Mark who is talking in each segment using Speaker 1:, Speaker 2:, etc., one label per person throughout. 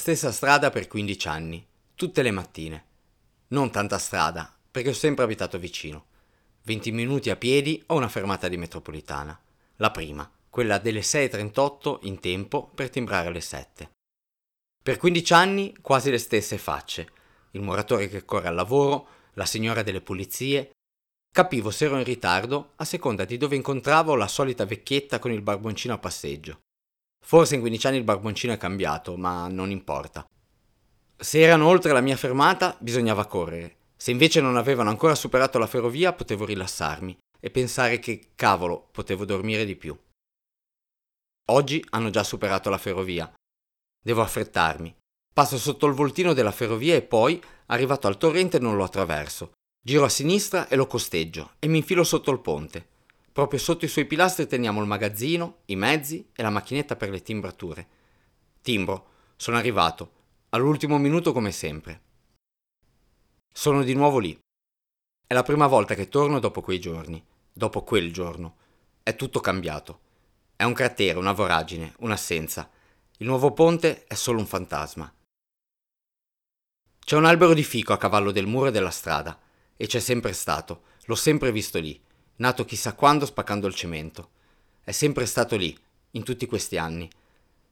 Speaker 1: Stessa strada per 15 anni, tutte le mattine. Non tanta strada, perché ho sempre abitato vicino. 20 minuti a piedi o una fermata di metropolitana. La prima, quella delle 6.38 in tempo per timbrare alle 7. Per 15 anni quasi le stesse facce. Il muratore che corre al lavoro, la signora delle pulizie. Capivo se ero in ritardo a seconda di dove incontravo la solita vecchietta con il barboncino a passeggio. Forse in 15 anni il barboncino è cambiato, ma non importa. Se erano oltre la mia fermata, bisognava correre. Se invece non avevano ancora superato la ferrovia, potevo rilassarmi e pensare che, cavolo, potevo dormire di più. Oggi hanno già superato la ferrovia. Devo affrettarmi. Passo sotto il voltino della ferrovia e poi, arrivato al torrente, non lo attraverso. Giro a sinistra e lo costeggio e mi infilo sotto il ponte. Proprio sotto i suoi pilastri teniamo il magazzino, i mezzi e la macchinetta per le timbrature. Timbro, sono arrivato, all'ultimo minuto come sempre. Sono di nuovo lì. È la prima volta che torno dopo quei giorni, dopo quel giorno. È tutto cambiato. È un cratere, una voragine, un'assenza. Il nuovo ponte è solo un fantasma. C'è un albero di fico a cavallo del muro e della strada, e c'è sempre stato, l'ho sempre visto lì nato chissà quando spaccando il cemento. È sempre stato lì, in tutti questi anni.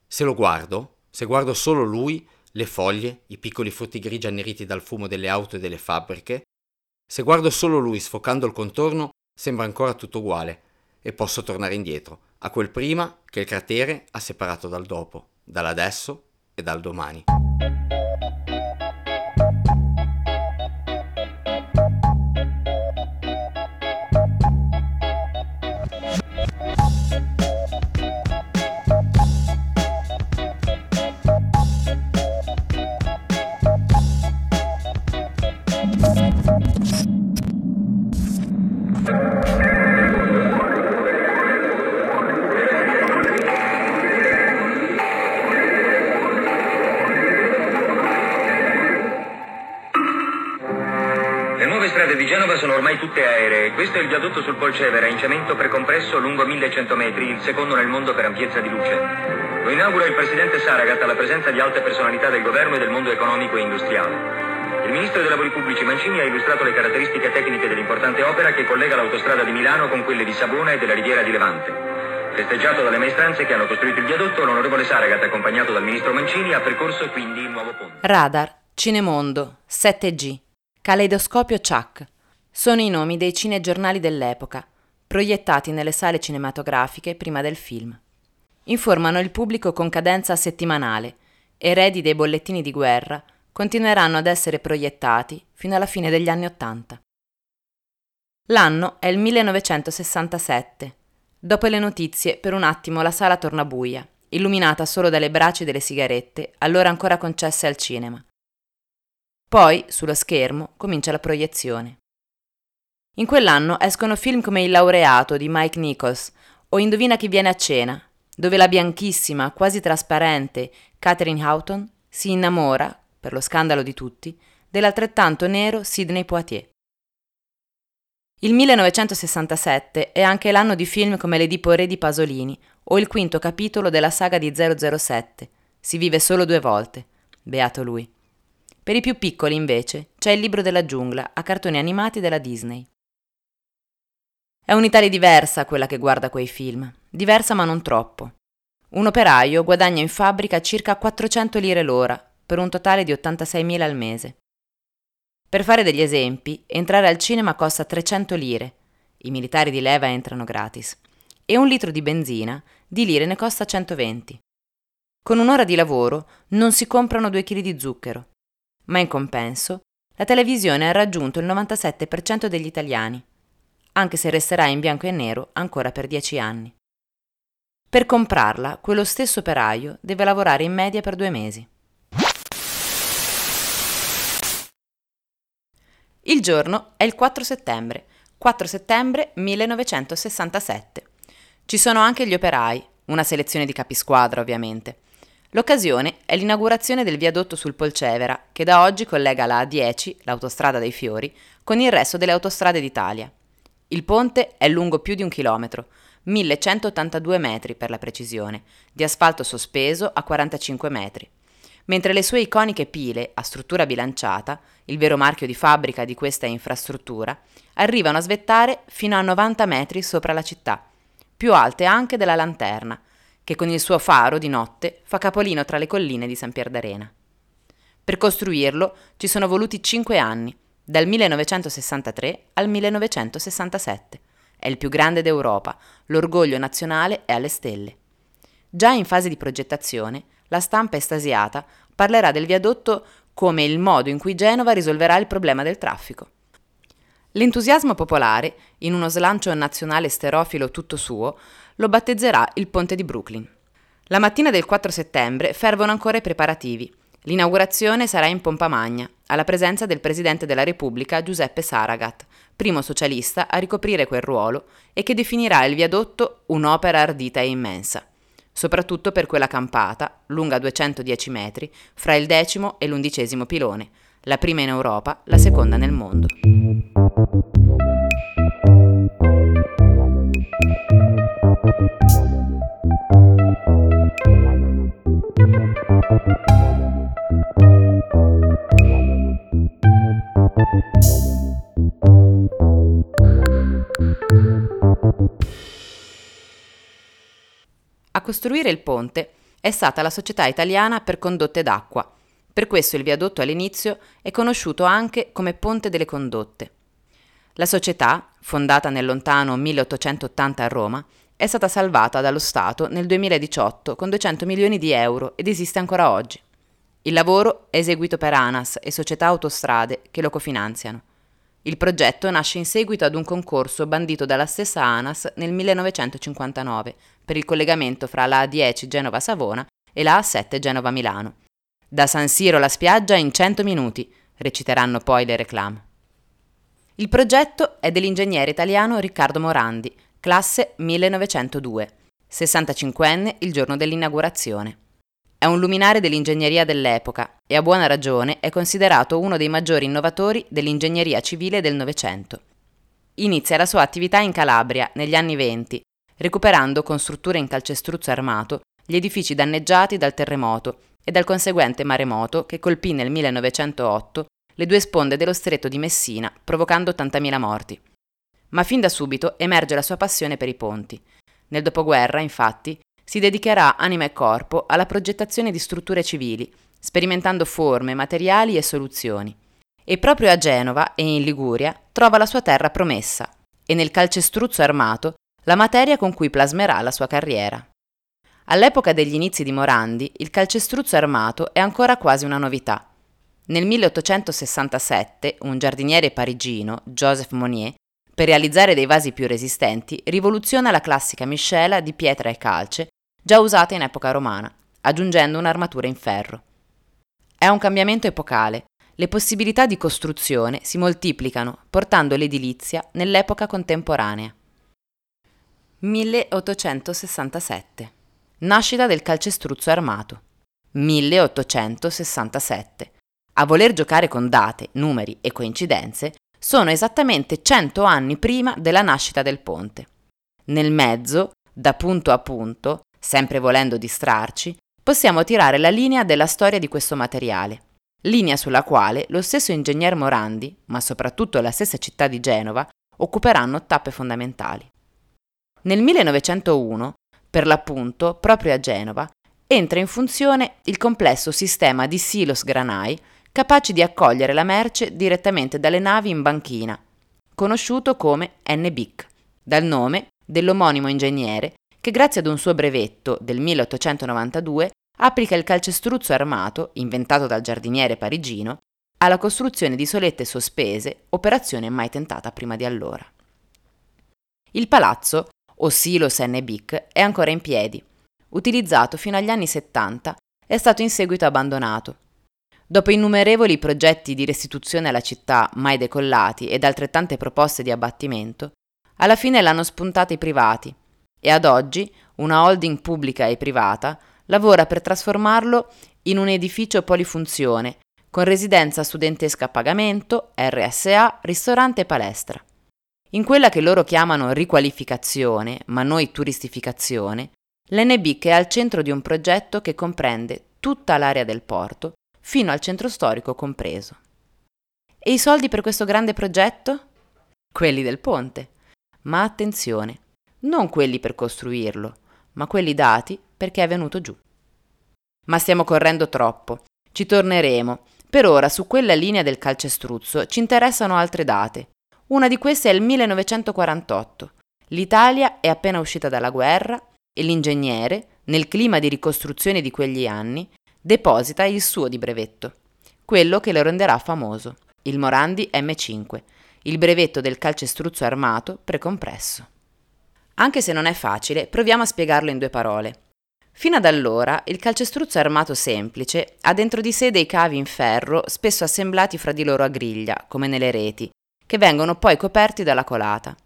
Speaker 1: Se lo guardo, se guardo solo lui, le foglie, i piccoli frutti grigi anneriti dal fumo delle auto e delle fabbriche, se guardo solo lui sfocando il contorno, sembra ancora tutto uguale e posso tornare indietro, a quel prima che il cratere ha separato dal dopo, dall'adesso e dal domani.
Speaker 2: Questo è il viadotto sul Polcevera in cemento precompresso lungo 1100 metri, il secondo nel mondo per ampiezza di luce. Lo inaugura il presidente Saragat alla presenza di alte personalità del governo e del mondo economico e industriale. Il ministro dei lavori pubblici Mancini ha illustrato le caratteristiche tecniche dell'importante opera che collega l'autostrada di Milano con quelle di Savona e della Riviera di Levante. Festeggiato dalle maestranze che hanno costruito il viadotto, l'onorevole Saragat, accompagnato dal ministro Mancini, ha percorso quindi il nuovo ponte.
Speaker 3: Radar, Cinemondo, 7G, Caleidoscopio Chuck. Sono i nomi dei cinegiornali dell'epoca, proiettati nelle sale cinematografiche prima del film. Informano il pubblico con cadenza settimanale, eredi dei bollettini di guerra, continueranno ad essere proiettati fino alla fine degli anni Ottanta. L'anno è il 1967. Dopo le notizie, per un attimo la sala torna buia, illuminata solo dalle braci delle sigarette, allora ancora concesse al cinema. Poi, sullo schermo, comincia la proiezione. In quell'anno escono film come Il laureato di Mike Nichols o Indovina chi viene a cena, dove la bianchissima, quasi trasparente Catherine Houghton si innamora, per lo scandalo di tutti, dell'altrettanto nero Sidney Poitier. Il 1967 è anche l'anno di film come L'Edipo Re di Pasolini o il quinto capitolo della saga di 007, Si vive solo due volte, beato lui. Per i più piccoli, invece, c'è il libro della giungla a cartoni animati della Disney. È un'Italia diversa quella che guarda quei film, diversa ma non troppo. Un operaio guadagna in fabbrica circa 400 lire l'ora, per un totale di 86.000 al mese. Per fare degli esempi, entrare al cinema costa 300 lire, i militari di leva entrano gratis, e un litro di benzina di lire ne costa 120. Con un'ora di lavoro non si comprano due chili di zucchero, ma in compenso la televisione ha raggiunto il 97% degli italiani, anche se resterà in bianco e nero ancora per 10 anni. Per comprarla, quello stesso operaio deve lavorare in media per due mesi. Il giorno è il 4 settembre, 4 settembre 1967. Ci sono anche gli operai, una selezione di capisquadra ovviamente. L'occasione è l'inaugurazione del viadotto sul Polcevera, che da oggi collega la A10, l'autostrada dei fiori, con il resto delle autostrade d'Italia. Il ponte è lungo più di un chilometro, 1182 metri per la precisione, di asfalto sospeso a 45 metri, mentre le sue iconiche pile a struttura bilanciata, il vero marchio di fabbrica di questa infrastruttura, arrivano a svettare fino a 90 metri sopra la città, più alte anche della lanterna, che con il suo faro di notte fa capolino tra le colline di San Pier d'Arena. Per costruirlo ci sono voluti cinque anni, dal 1963 al 1967. È il più grande d'Europa, l'orgoglio nazionale è alle stelle. Già in fase di progettazione, la stampa estasiata parlerà del viadotto come il modo in cui Genova risolverà il problema del traffico. L'entusiasmo popolare, in uno slancio nazionale sterofilo tutto suo, lo battezzerà il ponte di Brooklyn. La mattina del 4 settembre fervono ancora i preparativi. L'inaugurazione sarà in pompa magna, alla presenza del Presidente della Repubblica Giuseppe Saragat, primo socialista a ricoprire quel ruolo e che definirà il viadotto un'opera ardita e immensa, soprattutto per quella campata, lunga 210 metri, fra il decimo e l'undicesimo pilone, la prima in Europa, la seconda nel mondo. A costruire il ponte è stata la Società Italiana per Condotte d'Acqua. Per questo il viadotto all'inizio è conosciuto anche come Ponte delle Condotte. La società, fondata nel lontano 1880 a Roma, è stata salvata dallo Stato nel 2018 con 200 milioni di euro ed esiste ancora oggi. Il lavoro è eseguito per ANAS e società autostrade che lo cofinanziano. Il progetto nasce in seguito ad un concorso bandito dalla stessa ANAS nel 1959 per il collegamento fra la A10 Genova-Savona e la A7 Genova-Milano. Da San Siro alla spiaggia in 100 minuti, reciteranno poi le reclame. Il progetto è dell'ingegnere italiano Riccardo Morandi, classe 1902, 65enne il giorno dell'inaugurazione. È un luminare dell'ingegneria dell'epoca e a buona ragione è considerato uno dei maggiori innovatori dell'ingegneria civile del Novecento. Inizia la sua attività in Calabria negli anni venti, recuperando con strutture in calcestruzzo armato gli edifici danneggiati dal terremoto e dal conseguente maremoto che colpì nel 1908 le due sponde dello stretto di Messina, provocando 80.000 morti. Ma fin da subito emerge la sua passione per i ponti. Nel dopoguerra, infatti, si dedicherà anima e corpo alla progettazione di strutture civili, sperimentando forme, materiali e soluzioni. E proprio a Genova e in Liguria trova la sua terra promessa e nel calcestruzzo armato la materia con cui plasmerà la sua carriera. All'epoca degli inizi di Morandi, il calcestruzzo armato è ancora quasi una novità. Nel 1867 un giardiniere parigino, Joseph Monnier, per realizzare dei vasi più resistenti, rivoluziona la classica miscela di pietra e calce già usata in epoca romana, aggiungendo un'armatura in ferro. È un cambiamento epocale. Le possibilità di costruzione si moltiplicano, portando l'edilizia nell'epoca contemporanea. 1867. Nascita del calcestruzzo armato. 1867. A voler giocare con date, numeri e coincidenze, sono esattamente 100 anni prima della nascita del ponte. Nel mezzo, da punto a punto, sempre volendo distrarci, possiamo tirare la linea della storia di questo materiale, linea sulla quale lo stesso ingegner Morandi, ma soprattutto la stessa città di Genova, occuperanno tappe fondamentali. Nel 1901, per l'appunto, proprio a Genova, entra in funzione il complesso sistema di silos granai capaci di accogliere la merce direttamente dalle navi in banchina, conosciuto come NBIC, dal nome dell'omonimo ingegnere che grazie ad un suo brevetto del 1892 applica il calcestruzzo armato, inventato dal giardiniere parigino, alla costruzione di solette sospese, operazione mai tentata prima di allora. Il palazzo, o Silos Bic, è ancora in piedi. Utilizzato fino agli anni 70, è stato in seguito abbandonato. Dopo innumerevoli progetti di restituzione alla città mai decollati ed altrettante proposte di abbattimento, alla fine l'hanno spuntata i privati e ad oggi una holding pubblica e privata lavora per trasformarlo in un edificio polifunzione con residenza studentesca a pagamento, RSA, ristorante e palestra. In quella che loro chiamano riqualificazione, ma noi turistificazione, l'NBIC è al centro di un progetto che comprende tutta l'area del porto, fino al centro storico compreso. E i soldi per questo grande progetto? Quelli del ponte. Ma attenzione, non quelli per costruirlo, ma quelli dati perché è venuto giù. Ma stiamo correndo troppo. Ci torneremo. Per ora su quella linea del calcestruzzo ci interessano altre date. Una di queste è il 1948. L'Italia è appena uscita dalla guerra e l'ingegnere, nel clima di ricostruzione di quegli anni, deposita il suo di brevetto, quello che lo renderà famoso, il Morandi M5, il brevetto del calcestruzzo armato precompresso. Anche se non è facile, proviamo a spiegarlo in due parole. Fino ad allora il calcestruzzo armato semplice ha dentro di sé dei cavi in ferro spesso assemblati fra di loro a griglia, come nelle reti, che vengono poi coperti dalla colata.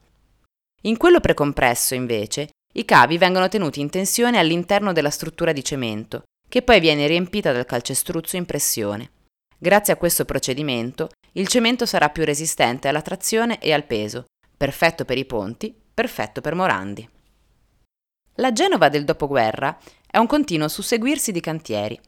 Speaker 3: In quello precompresso, invece, i cavi vengono tenuti in tensione all'interno della struttura di cemento, che poi viene riempita dal calcestruzzo in pressione. Grazie a questo procedimento, il cemento sarà più resistente alla trazione e al peso, perfetto per i ponti, perfetto per Morandi. La Genova del dopoguerra è un continuo susseguirsi di cantieri.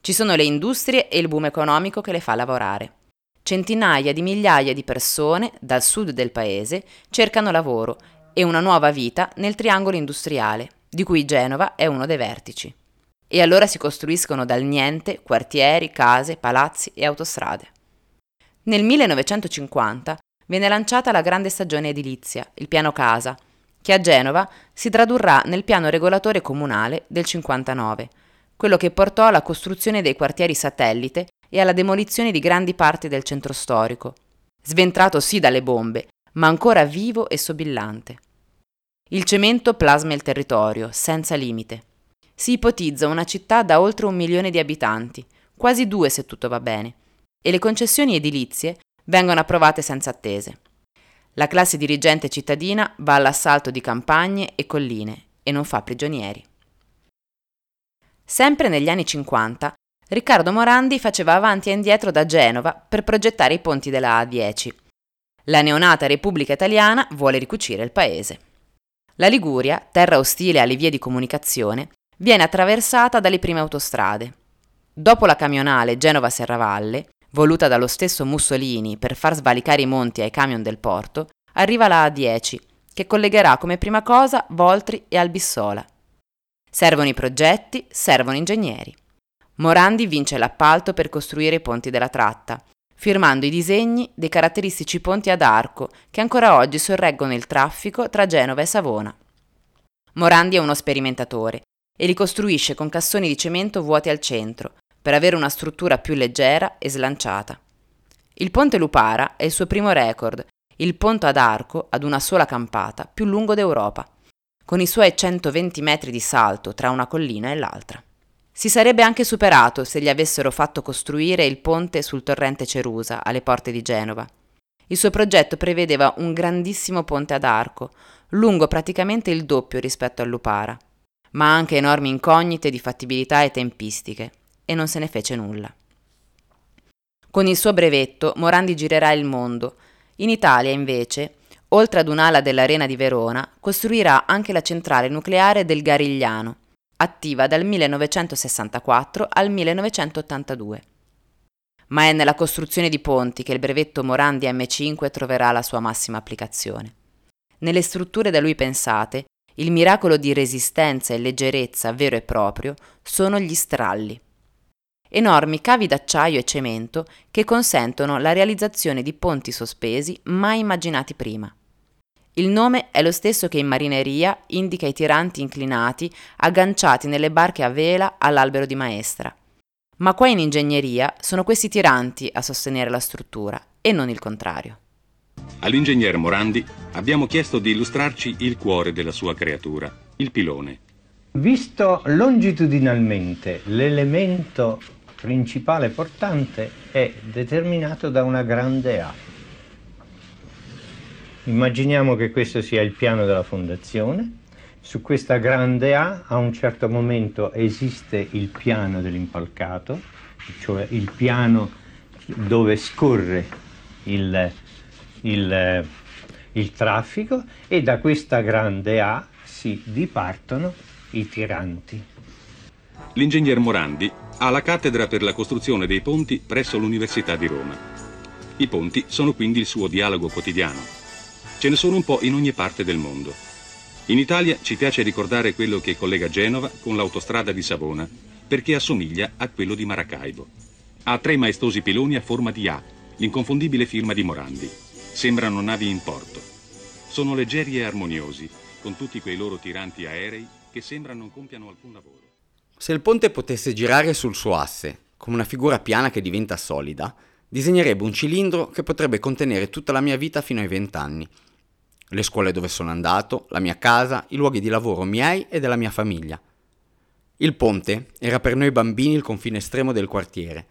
Speaker 3: Ci sono le industrie e il boom economico che le fa lavorare. Centinaia di migliaia di persone dal sud del paese cercano lavoro e una nuova vita nel triangolo industriale, di cui Genova è uno dei vertici. E allora si costruiscono dal niente quartieri, case, palazzi e autostrade. Nel 1950 viene lanciata la grande stagione edilizia, il piano casa, che a Genova si tradurrà nel piano regolatore comunale del 59, quello che portò alla costruzione dei quartieri satellite e alla demolizione di grandi parti del centro storico, sventrato sì dalle bombe, ma ancora vivo e sobillante. Il cemento plasma il territorio, senza limite. Si ipotizza una città da oltre un milione di abitanti, quasi due se tutto va bene, e le concessioni edilizie vengono approvate senza attese. La classe dirigente cittadina va all'assalto di campagne e colline e non fa prigionieri. Sempre negli anni 50, Riccardo Morandi faceva avanti e indietro da Genova per progettare i ponti della A10. La neonata Repubblica Italiana vuole ricucire il paese. La Liguria, terra ostile alle vie di comunicazione, viene attraversata dalle prime autostrade. Dopo la camionale Genova-Serravalle, voluta dallo stesso Mussolini per far svalicare i monti ai camion del porto, arriva la A10, che collegherà come prima cosa Voltri e Albissola. Servono i progetti, servono ingegneri. Morandi vince l'appalto per costruire i ponti della tratta, firmando i disegni dei caratteristici ponti ad arco che ancora oggi sorreggono il traffico tra Genova e Savona. Morandi è uno sperimentatore e li costruisce con cassoni di cemento vuoti al centro, per avere una struttura più leggera e slanciata. Il ponte Lupara è il suo primo record, il ponte ad arco ad una sola campata più lungo d'Europa, con i suoi 120 metri di salto tra una collina e l'altra. Si sarebbe anche superato se gli avessero fatto costruire il ponte sul torrente Cerusa, alle porte di Genova. Il suo progetto prevedeva un grandissimo ponte ad arco, lungo praticamente il doppio rispetto al Lupara, ma anche enormi incognite di fattibilità e tempistiche, e non se ne fece nulla. Con il suo brevetto Morandi girerà il mondo. In Italia, invece, oltre ad un'ala dell'Arena di Verona, costruirà anche la centrale nucleare del Garigliano, attiva dal 1964 al 1982. Ma è nella costruzione di ponti che il brevetto Morandi M5 troverà la sua massima applicazione. Nelle strutture da lui pensate, il miracolo di resistenza e leggerezza vero e proprio sono gli stralli enormi cavi d'acciaio e cemento che consentono la realizzazione di ponti sospesi mai immaginati prima. Il nome è lo stesso che in marineria indica i tiranti inclinati agganciati nelle barche a vela all'albero di maestra. Ma qua in ingegneria sono questi tiranti a sostenere la struttura e non il contrario.
Speaker 4: All'ingegner Morandi abbiamo chiesto di illustrarci il cuore della sua creatura, il pilone.
Speaker 5: Visto longitudinalmente, l'elemento principale portante è determinato da una grande A. Immaginiamo che questo sia il piano della fondazione. Su questa grande A a un certo momento esiste il piano dell'impalcato, cioè il piano dove scorre il, il, il traffico e da questa grande A si dipartono i tiranti.
Speaker 4: L'ingegner Morandi ha la cattedra per la costruzione dei ponti presso l'Università di Roma. I ponti sono quindi il suo dialogo quotidiano. Ce ne sono un po' in ogni parte del mondo. In Italia ci piace ricordare quello che collega Genova con l'autostrada di Savona, perché assomiglia a quello di Maracaibo. Ha tre maestosi piloni a forma di A, l'inconfondibile firma di Morandi. Sembrano navi in porto. Sono leggeri e armoniosi, con tutti quei loro tiranti aerei che sembrano non compiano alcun lavoro.
Speaker 1: Se il ponte potesse girare sul suo asse, come una figura piana che diventa solida, disegnerebbe un cilindro che potrebbe contenere tutta la mia vita fino ai vent'anni le scuole dove sono andato, la mia casa, i luoghi di lavoro miei e della mia famiglia. Il ponte era per noi bambini il confine estremo del quartiere.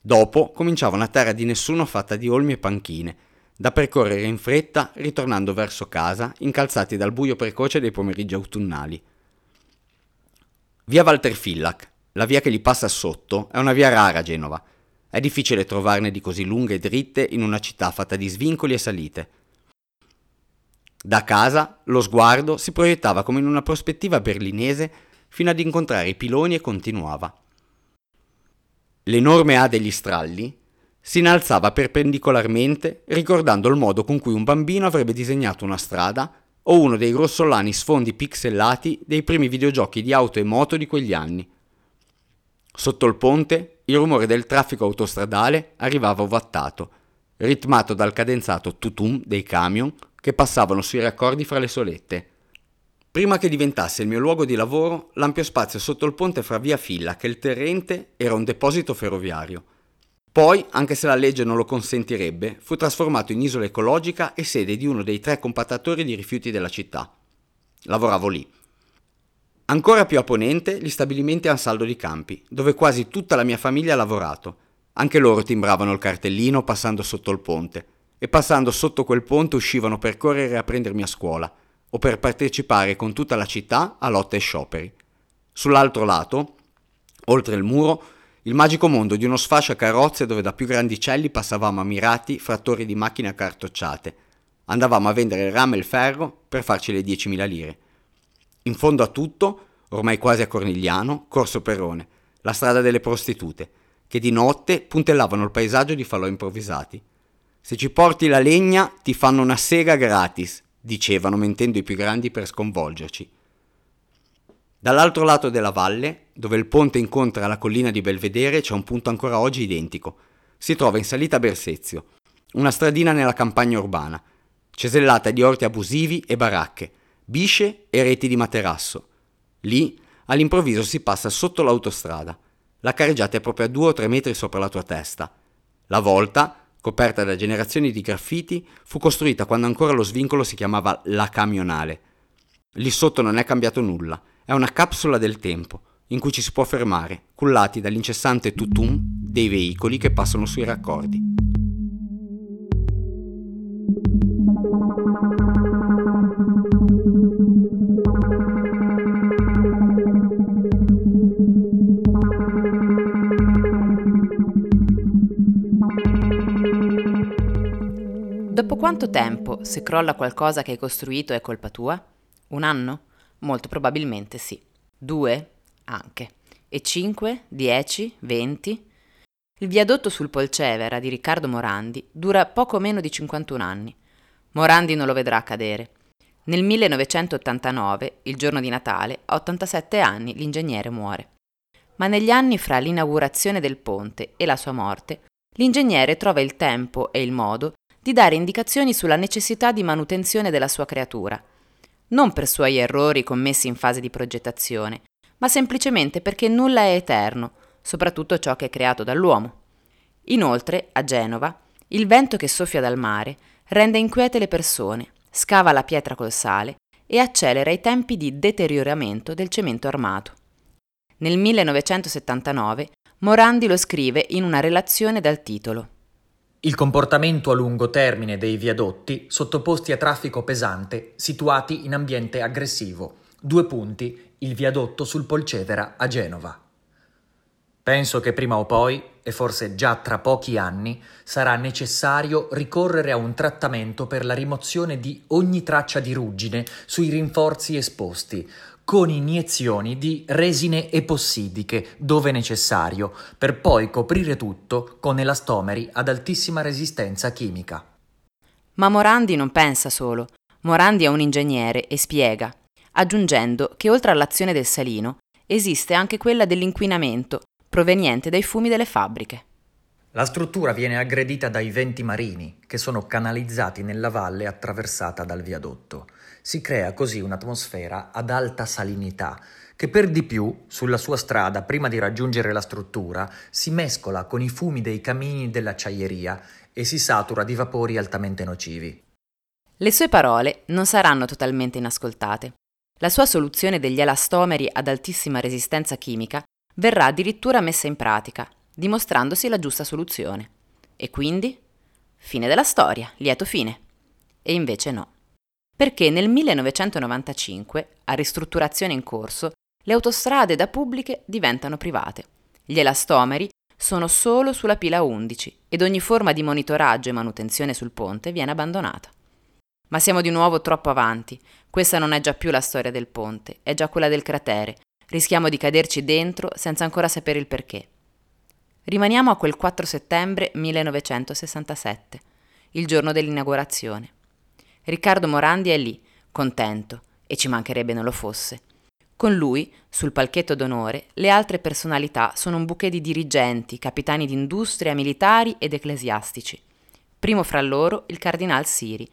Speaker 1: Dopo cominciava una terra di nessuno fatta di olmi e panchine, da percorrere in fretta ritornando verso casa, incalzati dal buio precoce dei pomeriggi autunnali. Via Walter Fillac, la via che gli passa sotto, è una via rara a Genova. È difficile trovarne di così lunghe e dritte in una città fatta di svincoli e salite. Da casa lo sguardo si proiettava come in una prospettiva berlinese fino ad incontrare i piloni e continuava. L'enorme A degli stralli si innalzava perpendicolarmente ricordando il modo con cui un bambino avrebbe disegnato una strada o uno dei grossolani sfondi pixellati dei primi videogiochi di auto e moto di quegli anni. Sotto il ponte il rumore del traffico autostradale arrivava ovattato, ritmato dal cadenzato tutum dei camion che passavano sui raccordi fra le solette. Prima che diventasse il mio luogo di lavoro, l'ampio spazio sotto il ponte fra via Filla che il Terrente era un deposito ferroviario. Poi, anche se la legge non lo consentirebbe, fu trasformato in isola ecologica e sede di uno dei tre compattatori di rifiuti della città. Lavoravo lì. Ancora più a ponente gli stabilimenti Ansaldo di Campi, dove quasi tutta la mia famiglia ha lavorato. Anche loro timbravano il cartellino passando sotto il ponte e passando sotto quel ponte uscivano per correre a prendermi a scuola o per partecipare con tutta la città a lotte e scioperi. Sull'altro lato, oltre il muro, il magico mondo di uno sfascio a carrozze dove da più grandicelli passavamo ammirati fra torri di macchine accartocciate. Andavamo a vendere il rame e il ferro per farci le 10.000 lire. In fondo a tutto, ormai quasi a Cornigliano, Corso Perrone, la strada delle prostitute, che di notte puntellavano il paesaggio di falò improvvisati. Se ci porti la legna ti fanno una sega gratis, dicevano mentendo i più grandi per sconvolgerci. Dall'altro lato della valle, dove il ponte incontra la collina di Belvedere, c'è un punto ancora oggi identico. Si trova in salita Bersezio, una stradina nella campagna urbana, cesellata di orti abusivi e baracche, bisce e reti di materasso. Lì, all'improvviso, si passa sotto l'autostrada. La carreggiata è proprio a due o tre metri sopra la tua testa. La volta coperta da generazioni di graffiti, fu costruita quando ancora lo svincolo si chiamava La Camionale. Lì sotto non è cambiato nulla, è una capsula del tempo, in cui ci si può fermare, cullati dall'incessante tutum dei veicoli che passano sui raccordi.
Speaker 3: Dopo quanto tempo, se crolla qualcosa che hai costruito, è colpa tua? Un anno? Molto probabilmente sì. Due? Anche. E cinque? Dieci? Venti? Il viadotto sul Polcevera di Riccardo Morandi dura poco meno di 51 anni. Morandi non lo vedrà cadere. Nel 1989, il giorno di Natale, a 87 anni l'ingegnere muore. Ma negli anni fra l'inaugurazione del ponte e la sua morte, l'ingegnere trova il tempo e il modo di dare indicazioni sulla necessità di manutenzione della sua creatura, non per suoi errori commessi in fase di progettazione, ma semplicemente perché nulla è eterno, soprattutto ciò che è creato dall'uomo. Inoltre, a Genova, il vento che soffia dal mare rende inquiete le persone, scava la pietra col sale e accelera i tempi di deterioramento del cemento armato. Nel 1979 Morandi lo scrive in una relazione dal titolo
Speaker 6: Il comportamento a lungo termine dei viadotti sottoposti a traffico pesante situati in ambiente aggressivo. Due punti, il viadotto sul Polcevera a Genova. Penso che prima o poi, e forse già tra pochi anni, sarà necessario ricorrere a un trattamento per la rimozione di ogni traccia di ruggine sui rinforzi esposti, con iniezioni di resine epossidiche dove necessario, per poi coprire tutto con elastomeri ad altissima resistenza chimica.
Speaker 3: Ma Morandi non pensa solo. Morandi è un ingegnere e spiega, aggiungendo che oltre all'azione del salino esiste anche quella dell'inquinamento proveniente dai fumi delle fabbriche.
Speaker 6: La struttura viene aggredita dai venti marini, che sono canalizzati nella valle attraversata dal viadotto. Si crea così un'atmosfera ad alta salinità, che per di più, sulla sua strada, prima di raggiungere la struttura, si mescola con i fumi dei camini dell'acciaieria e si satura di vapori altamente nocivi.
Speaker 3: Le sue parole non saranno totalmente inascoltate. La sua soluzione degli elastomeri ad altissima resistenza chimica verrà addirittura messa in pratica, dimostrandosi la giusta soluzione. E quindi? Fine della storia, lieto fine. E invece no. Perché nel 1995, a ristrutturazione in corso, le autostrade da pubbliche diventano private. Gli elastomeri sono solo sulla pila 11 ed ogni forma di monitoraggio e manutenzione sul ponte viene abbandonata. Ma siamo di nuovo troppo avanti. Questa non è già più la storia del ponte, è già quella del cratere, Rischiamo di caderci dentro senza ancora sapere il perché. Rimaniamo a quel 4 settembre 1967, il giorno dell'inaugurazione. Riccardo Morandi è lì, contento, e ci mancherebbe non lo fosse. Con lui, sul palchetto d'onore, le altre personalità sono un bouquet di dirigenti, capitani d'industria, militari ed ecclesiastici. Primo fra loro il cardinal Siri,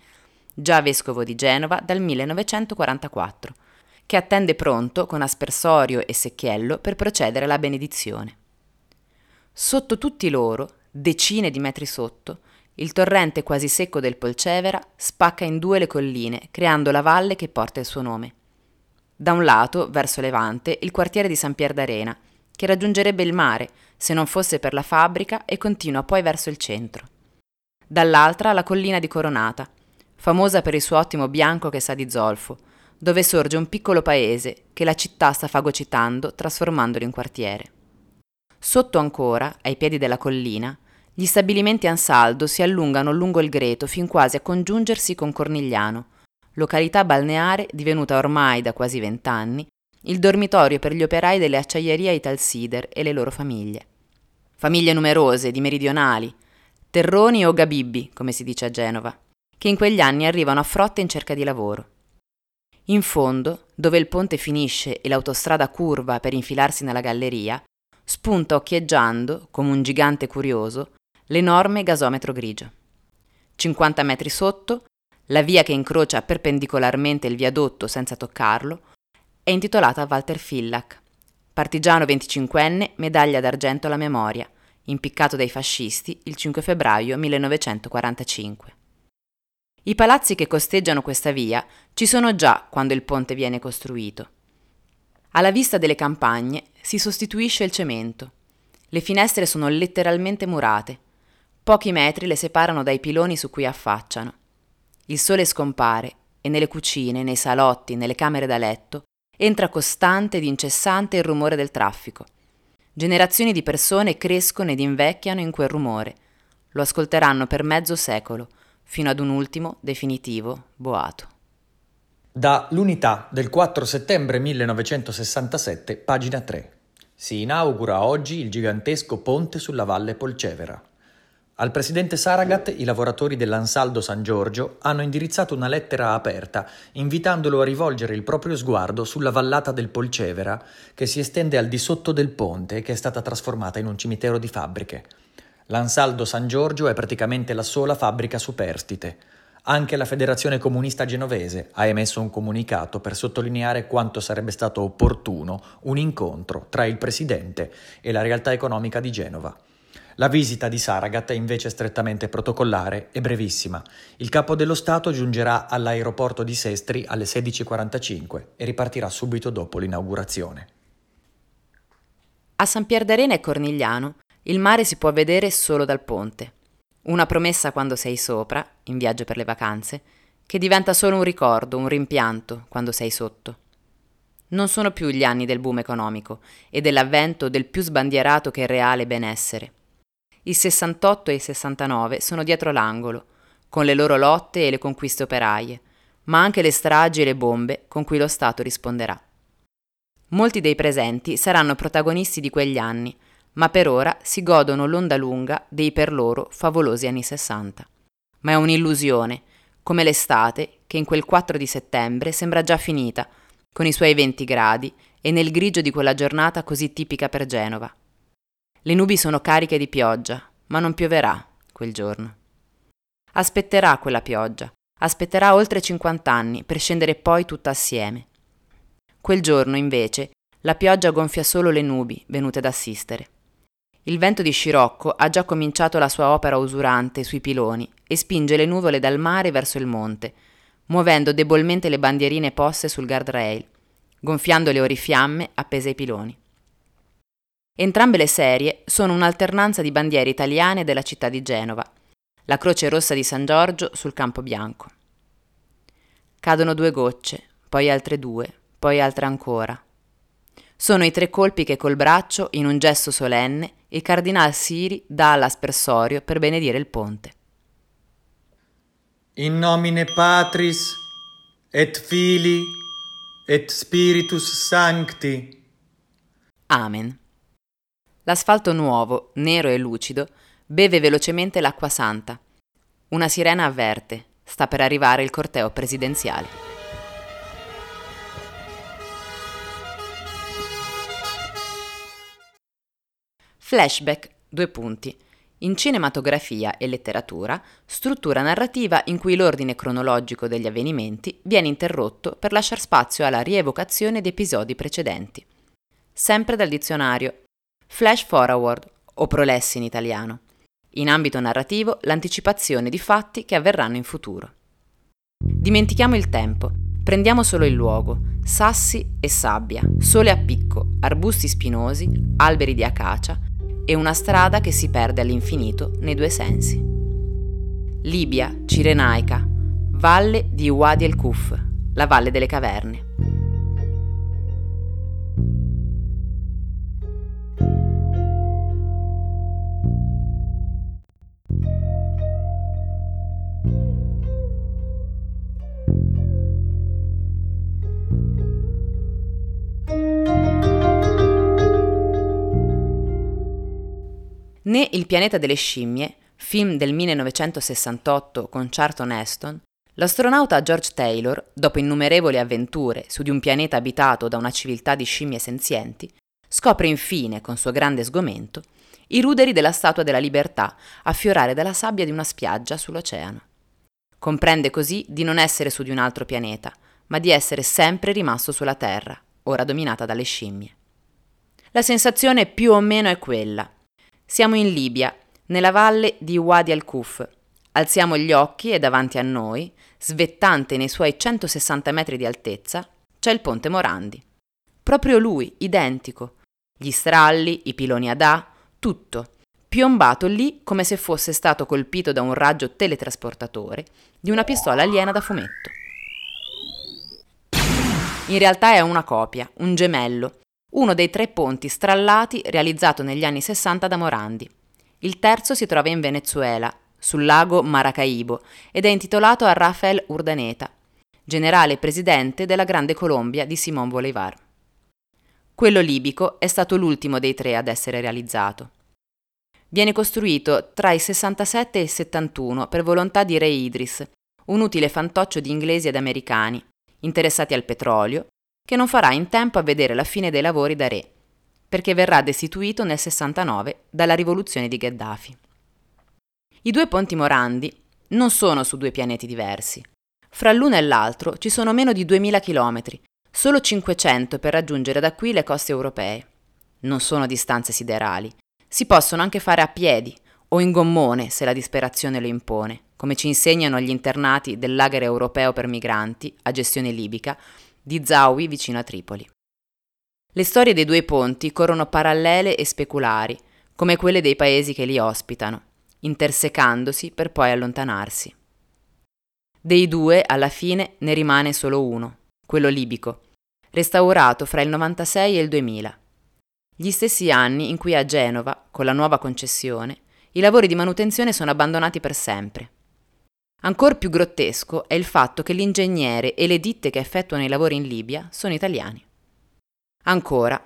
Speaker 3: già vescovo di Genova dal 1944 che attende pronto con aspersorio e secchiello per procedere alla benedizione. Sotto tutti loro, decine di metri sotto, il torrente quasi secco del Polcevera spacca in due le colline, creando la valle che porta il suo nome. Da un lato, verso levante, il quartiere di San Pier d'Arena, che raggiungerebbe il mare se non fosse per la fabbrica e continua poi verso il centro. Dall'altra la collina di Coronata, famosa per il suo ottimo bianco che sa di zolfo, dove sorge un piccolo paese che la città sta fagocitando trasformandolo in quartiere. Sotto ancora, ai piedi della collina, gli stabilimenti Ansaldo si allungano lungo il Greto fin quasi a congiungersi con Cornigliano, località balneare divenuta ormai da quasi vent'anni il dormitorio per gli operai delle acciaierie Italsider e le loro famiglie. Famiglie numerose, di meridionali, terroni o gabibbi, come si dice a Genova, che in quegli anni arrivano a frotte in cerca di lavoro. In fondo, dove il ponte finisce e l'autostrada curva per infilarsi nella galleria, spunta occhieggiando, come un gigante curioso, l'enorme gasometro grigio. 50 metri sotto, la via che incrocia perpendicolarmente il viadotto senza toccarlo, è intitolata Walter Fillack, partigiano 25enne, medaglia d'argento alla memoria, impiccato dai fascisti il 5 febbraio 1945. I palazzi che costeggiano questa via ci sono già quando il ponte viene costruito. Alla vista delle campagne si sostituisce il cemento. Le finestre sono letteralmente murate. Pochi metri le separano dai piloni su cui affacciano. Il sole scompare e nelle cucine, nei salotti, nelle camere da letto entra costante ed incessante il rumore del traffico. Generazioni di persone crescono ed invecchiano in quel rumore. Lo ascolteranno per mezzo secolo fino ad un ultimo, definitivo, boato.
Speaker 6: Da L'Unità del 4 settembre 1967, pagina 3. Si inaugura oggi il gigantesco ponte sulla valle Polcevera. Al presidente Saragat i lavoratori dell'Ansaldo San Giorgio hanno indirizzato una lettera aperta invitandolo a rivolgere il proprio sguardo sulla vallata del Polcevera che si estende al di sotto del ponte e che è stata trasformata in un cimitero di fabbriche. L'Ansaldo San Giorgio è praticamente la sola fabbrica superstite. Anche la Federazione Comunista Genovese ha emesso un comunicato per sottolineare quanto sarebbe stato opportuno un incontro tra il presidente e la realtà economica di Genova. La visita di Saragat è invece strettamente protocollare e brevissima. Il capo dello Stato giungerà all'aeroporto di Sestri alle 16.45 e ripartirà subito dopo l'inaugurazione.
Speaker 3: A San Pierdarena e Cornigliano il mare si può vedere solo dal ponte. Una promessa quando sei sopra, in viaggio per le vacanze, che diventa solo un ricordo, un rimpianto quando sei sotto. Non sono più gli anni del boom economico e dell'avvento del più sbandierato che reale benessere. Il 68 e il 69 sono dietro l'angolo, con le loro lotte e le conquiste operaie, ma anche le stragi e le bombe con cui lo Stato risponderà. Molti dei presenti saranno protagonisti di quegli anni, ma per ora si godono l'onda lunga dei per loro favolosi anni 60. Ma è un'illusione, come l'estate che in quel 4 di settembre sembra già finita, con i suoi 20 gradi e nel grigio di quella giornata così tipica per Genova. Le nubi sono cariche di pioggia, ma non pioverà quel giorno. Aspetterà quella pioggia, aspetterà oltre 50 anni per scendere poi tutta assieme. Quel giorno, invece, la pioggia gonfia solo le nubi venute ad assistere. Il vento di scirocco ha già cominciato la sua opera usurante sui piloni e spinge le nuvole dal mare verso il monte, muovendo debolmente le bandierine poste sul guardrail, gonfiando le orifiamme appese ai piloni. Entrambe le serie sono un'alternanza di bandiere italiane della città di Genova, la croce rossa di San Giorgio sul campo bianco. Cadono due gocce, poi altre due, poi altre ancora. Sono i tre colpi che col braccio, in un gesto solenne, il cardinal Siri dà all'aspersorio per benedire il ponte.
Speaker 7: In nomine Patris et Fili et Spiritus Sancti.
Speaker 3: Amen. L'asfalto nuovo, nero e lucido, beve velocemente l'acqua santa. Una sirena avverte, sta per arrivare il corteo presidenziale. Flashback, due punti. In cinematografia e letteratura, struttura narrativa in cui l'ordine cronologico degli avvenimenti viene interrotto per lasciar spazio alla rievocazione di episodi precedenti. Sempre dal dizionario Flash forward o prolessi in italiano. In ambito narrativo, l'anticipazione di fatti che avverranno in futuro. Dimentichiamo il tempo, prendiamo solo il luogo, sassi e sabbia, sole a picco, arbusti spinosi, alberi di acacia e una strada che si perde all'infinito nei due sensi. Libia, Cirenaica, valle di Wadi el Kuf, la valle delle caverne. Né Il pianeta delle scimmie, film del 1968 con Charlton Heston, l'astronauta George Taylor, dopo innumerevoli avventure su di un pianeta abitato da una civiltà di scimmie senzienti, scopre infine, con suo grande sgomento, i ruderi della Statua della Libertà affiorare dalla sabbia di una spiaggia sull'oceano. Comprende così di non essere su di un altro pianeta, ma di essere sempre rimasto sulla Terra, ora dominata dalle scimmie. La sensazione più o meno è quella, siamo in Libia, nella valle di Wadi al-Kuf. Alziamo gli occhi e davanti a noi, svettante nei suoi 160 metri di altezza, c'è il ponte Morandi. Proprio lui, identico. Gli stralli, i piloni ad A, tutto, piombato lì come se fosse stato colpito da un raggio teletrasportatore di una pistola aliena da fumetto. In realtà è una copia, un gemello, uno dei tre ponti strallati realizzato negli anni 60 da Morandi. Il terzo si trova in Venezuela, sul lago Maracaibo, ed è intitolato a Rafael Urdaneta, generale presidente della Grande Colombia di Simón Bolívar. Quello libico è stato l'ultimo dei tre ad essere realizzato. Viene costruito tra i 67 e i 71 per volontà di Re Idris, un utile fantoccio di inglesi ed americani, interessati al petrolio, che non farà in tempo a vedere la fine dei lavori da re, perché verrà destituito nel 69 dalla rivoluzione di Gheddafi. I due ponti Morandi non sono su due pianeti diversi. Fra l'uno e l'altro ci sono meno di 2000 km, solo 500 per raggiungere da qui le coste europee. Non sono distanze siderali. Si possono anche fare a piedi o in gommone se la disperazione lo impone, come ci insegnano gli internati del lager europeo per migranti, a gestione libica, di Zawi vicino a Tripoli. Le storie dei due ponti corrono parallele e speculari, come quelle dei paesi che li ospitano, intersecandosi per poi allontanarsi. Dei due, alla fine, ne rimane solo uno, quello libico, restaurato fra il 96 e il 2000. Gli stessi anni in cui a Genova, con la nuova concessione, i lavori di manutenzione sono abbandonati per sempre. Ancor più grottesco è il fatto che l'ingegnere e le ditte che effettuano i lavori in Libia sono italiani. Ancora,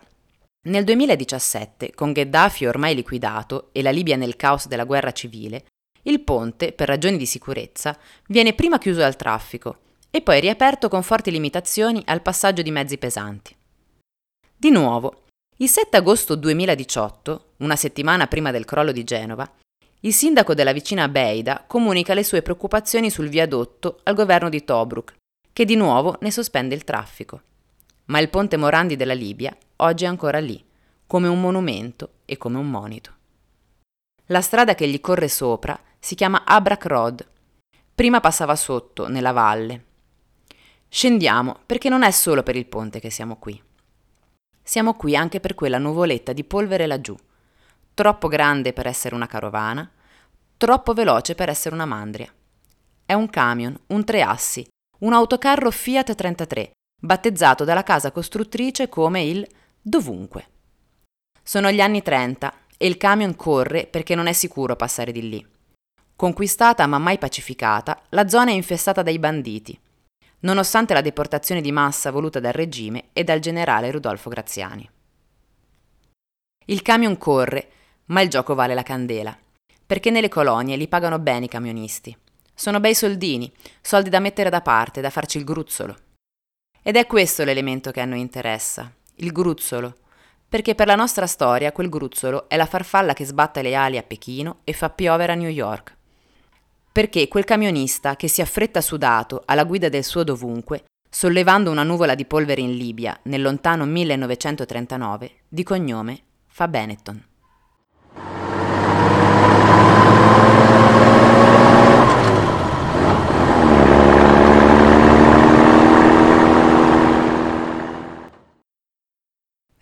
Speaker 3: nel 2017, con Gheddafi ormai liquidato e la Libia nel caos della guerra civile, il ponte, per ragioni di sicurezza, viene prima chiuso al traffico e poi riaperto con forti limitazioni al passaggio di mezzi pesanti. Di nuovo, il 7 agosto 2018, una settimana prima del crollo di Genova, il sindaco della vicina Beida comunica le sue preoccupazioni sul viadotto al governo di Tobruk, che di nuovo ne sospende il traffico. Ma il ponte Morandi della Libia oggi è ancora lì, come un monumento e come un monito. La strada che gli corre sopra si chiama Abrak Road. Prima passava sotto, nella valle. Scendiamo perché non è solo per il ponte che siamo qui. Siamo qui anche per quella nuvoletta di polvere laggiù, troppo grande per essere una carovana, troppo veloce per essere una mandria. È un camion, un tre assi, un autocarro Fiat 33, battezzato dalla casa costruttrice come il dovunque. Sono gli anni 30 e il camion corre perché non è sicuro passare di lì. Conquistata ma mai pacificata, la zona è infestata dai banditi, nonostante la deportazione di massa voluta dal regime e dal generale Rudolfo Graziani. Il camion corre, ma il gioco vale la candela, perché nelle colonie li pagano bene i camionisti. Sono bei soldini, soldi da mettere da parte, da farci il gruzzolo. Ed è questo l'elemento che a noi interessa, il gruzzolo, perché per la nostra storia quel gruzzolo è la farfalla che sbatte le ali a Pechino e fa piovere a New York. Perché quel camionista che si affretta sudato alla guida del suo dovunque, sollevando una nuvola di polvere in Libia nel lontano 1939, di cognome fa Benetton.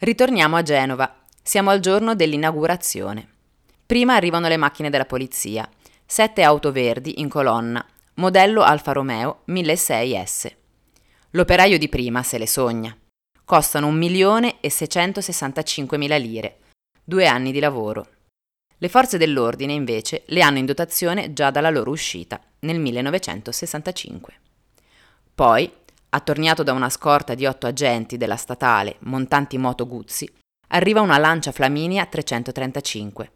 Speaker 3: Ritorniamo a Genova. Siamo al giorno dell'inaugurazione. Prima arrivano le macchine della polizia. Sette auto verdi in colonna, modello Alfa Romeo 1600S. L'operaio di prima se le sogna. Costano 1.665.000 lire. Due anni di lavoro. Le forze dell'ordine, invece, le hanno in dotazione già dalla loro uscita, nel 1965. Poi, attorniato da una scorta di otto agenti della statale montanti moto Guzzi, arriva una Lancia Flaminia 335,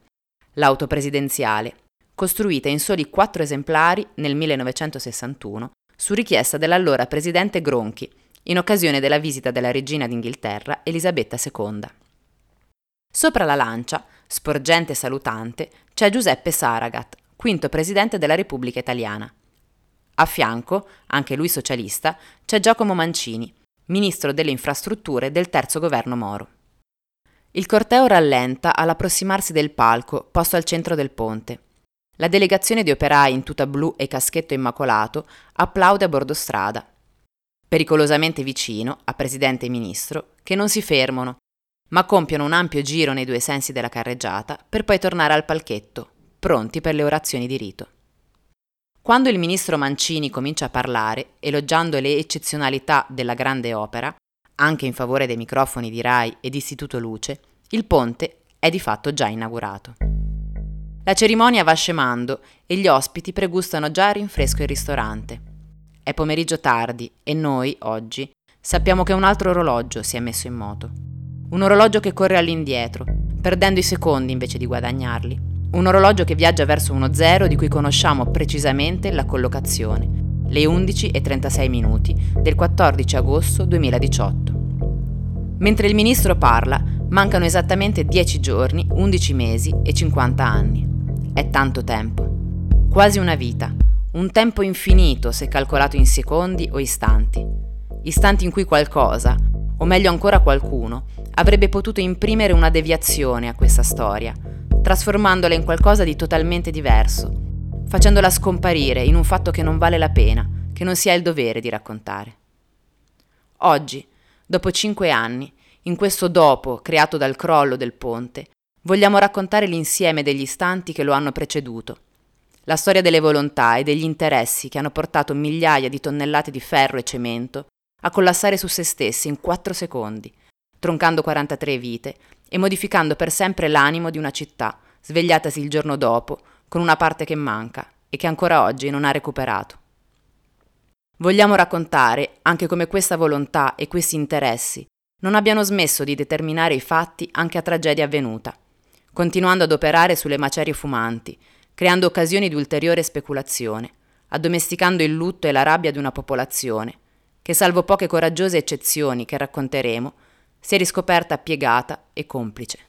Speaker 3: l'auto presidenziale, costruita in soli quattro esemplari nel 1961 su richiesta dell'allora presidente Gronchi, in occasione della visita della regina d'Inghilterra Elisabetta II. Sopra la lancia, sporgente e salutante, c'è Giuseppe Saragat, quinto presidente della Repubblica Italiana, a fianco, anche lui socialista, c'è Giacomo Mancini, ministro delle infrastrutture del terzo governo Moro. Il corteo rallenta all'approssimarsi del palco posto al centro del ponte. La delegazione di operai in tuta blu e caschetto immacolato applaude a bordo strada. Pericolosamente vicino, a presidente e ministro, che non si fermano, ma compiono un ampio giro nei due sensi della carreggiata per poi tornare al palchetto, pronti per le orazioni di rito. Quando il ministro Mancini comincia a parlare, elogiando le eccezionalità della grande opera, anche in favore dei microfoni di RAI ed Istituto Luce, il ponte è di fatto già inaugurato. La cerimonia va scemando e gli ospiti pregustano già a rinfresco il ristorante. È pomeriggio tardi e noi, oggi, sappiamo che un altro orologio si è messo in moto. Un orologio che corre all'indietro, perdendo i secondi invece di guadagnarli un orologio che viaggia verso uno zero di cui conosciamo precisamente la collocazione, le 11 e 36 minuti del 14 agosto 2018. Mentre il ministro parla, mancano esattamente 10 giorni, 11 mesi e 50 anni. È tanto tempo. quasi una vita, un tempo infinito se calcolato in secondi o istanti. Istanti in cui qualcosa, o meglio ancora qualcuno, avrebbe potuto imprimere una deviazione a questa storia, trasformandola in qualcosa di totalmente diverso, facendola scomparire in un fatto che non vale la pena, che non si ha il dovere di raccontare. Oggi, dopo cinque anni, in questo dopo creato dal crollo del ponte, vogliamo raccontare l'insieme degli istanti che lo hanno preceduto, la storia delle volontà e degli interessi che hanno portato migliaia di tonnellate di ferro e cemento a collassare su se stessi in quattro secondi, troncando 43 vite e modificando per sempre l'animo di una città, svegliatasi il giorno dopo, con una parte che manca e che ancora oggi non ha recuperato. Vogliamo raccontare anche come questa volontà e questi interessi non abbiano smesso di determinare i fatti anche a tragedia avvenuta, continuando ad operare sulle macerie fumanti, creando occasioni di ulteriore speculazione, addomesticando il lutto e la rabbia di una popolazione che, salvo poche coraggiose eccezioni che racconteremo, si è riscoperta piegata e complice.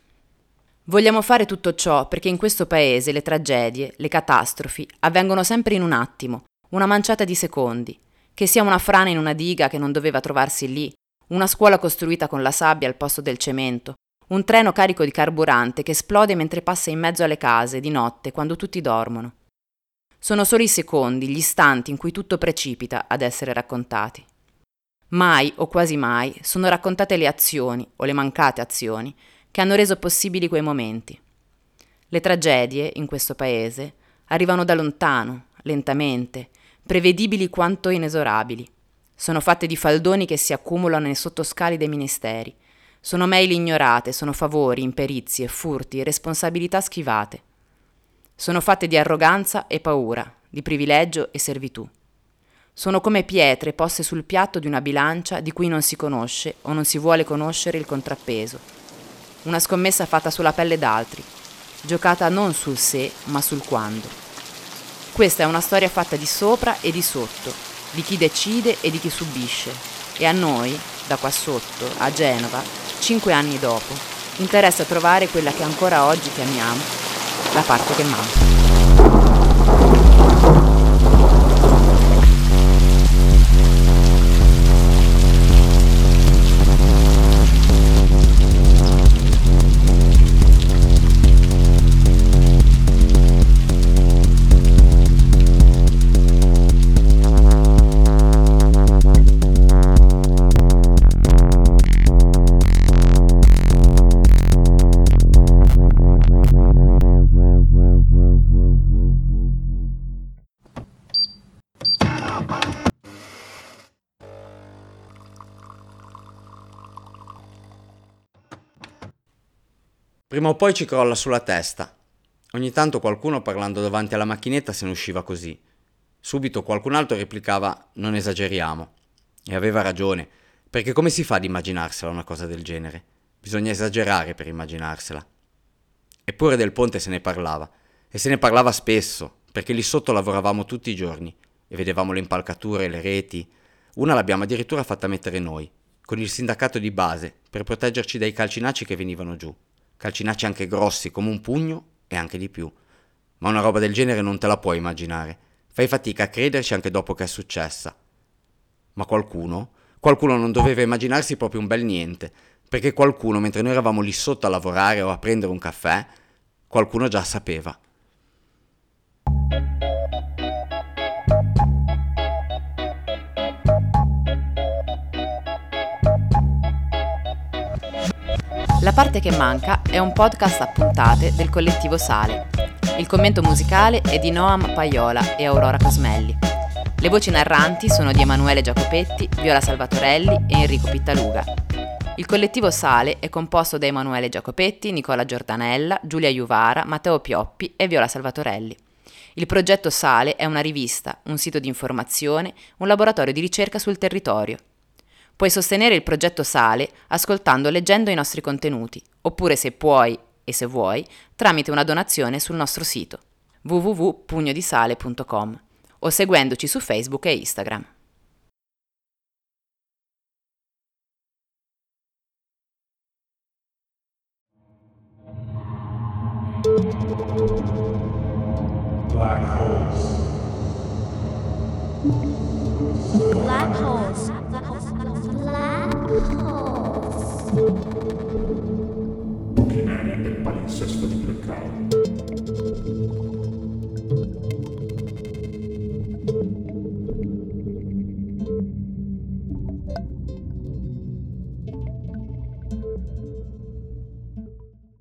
Speaker 3: Vogliamo fare tutto ciò perché in questo paese le tragedie, le catastrofi avvengono sempre in un attimo, una manciata di secondi, che sia una frana in una diga che non doveva trovarsi lì, una scuola costruita con la sabbia al posto del cemento, un treno carico di carburante che esplode mentre passa in mezzo alle case di notte quando tutti dormono. Sono solo i secondi, gli istanti in cui tutto precipita ad essere raccontati. Mai o quasi mai sono raccontate le azioni o le mancate azioni che hanno reso possibili quei momenti. Le tragedie, in questo paese, arrivano da lontano, lentamente, prevedibili quanto inesorabili. Sono fatte di faldoni che si accumulano nei sottoscali dei ministeri. Sono mail ignorate, sono favori, imperizie, furti, responsabilità schivate. Sono fatte di arroganza e paura, di privilegio e servitù. Sono come pietre poste sul piatto di una bilancia di cui non si conosce o non si vuole conoscere il contrappeso una scommessa fatta sulla pelle d'altri, giocata non sul se, ma sul quando. Questa è una storia fatta di sopra e di sotto, di chi decide e di chi subisce. E a noi, da qua sotto, a Genova, cinque anni dopo, interessa trovare quella che ancora oggi chiamiamo la parte che manca.
Speaker 1: Prima o poi ci crolla sulla testa. Ogni tanto qualcuno parlando davanti alla macchinetta se ne usciva così. Subito qualcun altro replicava non esageriamo. E aveva ragione, perché come si fa ad immaginarsela una cosa del genere? Bisogna esagerare per immaginarsela. Eppure del ponte se ne parlava, e se ne parlava spesso, perché lì sotto lavoravamo tutti i giorni, e vedevamo le impalcature, le reti. Una l'abbiamo addirittura fatta mettere noi, con il sindacato di base, per proteggerci dai calcinacci che venivano giù calcinacci anche grossi come un pugno e anche di più. Ma una roba del genere non te la puoi immaginare. Fai fatica a crederci anche dopo che è successa. Ma qualcuno, qualcuno non doveva immaginarsi proprio un bel niente, perché qualcuno, mentre noi eravamo lì sotto a lavorare o a prendere un caffè, qualcuno già sapeva.
Speaker 3: La parte che manca è un podcast a puntate del collettivo Sale. Il commento musicale è di Noam Paiola e Aurora Cosmelli. Le voci narranti sono di Emanuele Giacopetti, Viola Salvatorelli e Enrico Pittaluga. Il collettivo Sale è composto da Emanuele Giacopetti, Nicola Giordanella, Giulia Iuvara, Matteo Pioppi e Viola Salvatorelli. Il progetto Sale è una rivista, un sito di informazione, un laboratorio di ricerca sul territorio. Puoi sostenere il progetto Sale ascoltando o leggendo i nostri contenuti, oppure se puoi e se vuoi, tramite una donazione sul nostro sito www.pugnodisale.com o seguendoci su Facebook e Instagram.
Speaker 8: Black holes.
Speaker 9: Black holes.
Speaker 8: Neri del palinsesto di Blackout.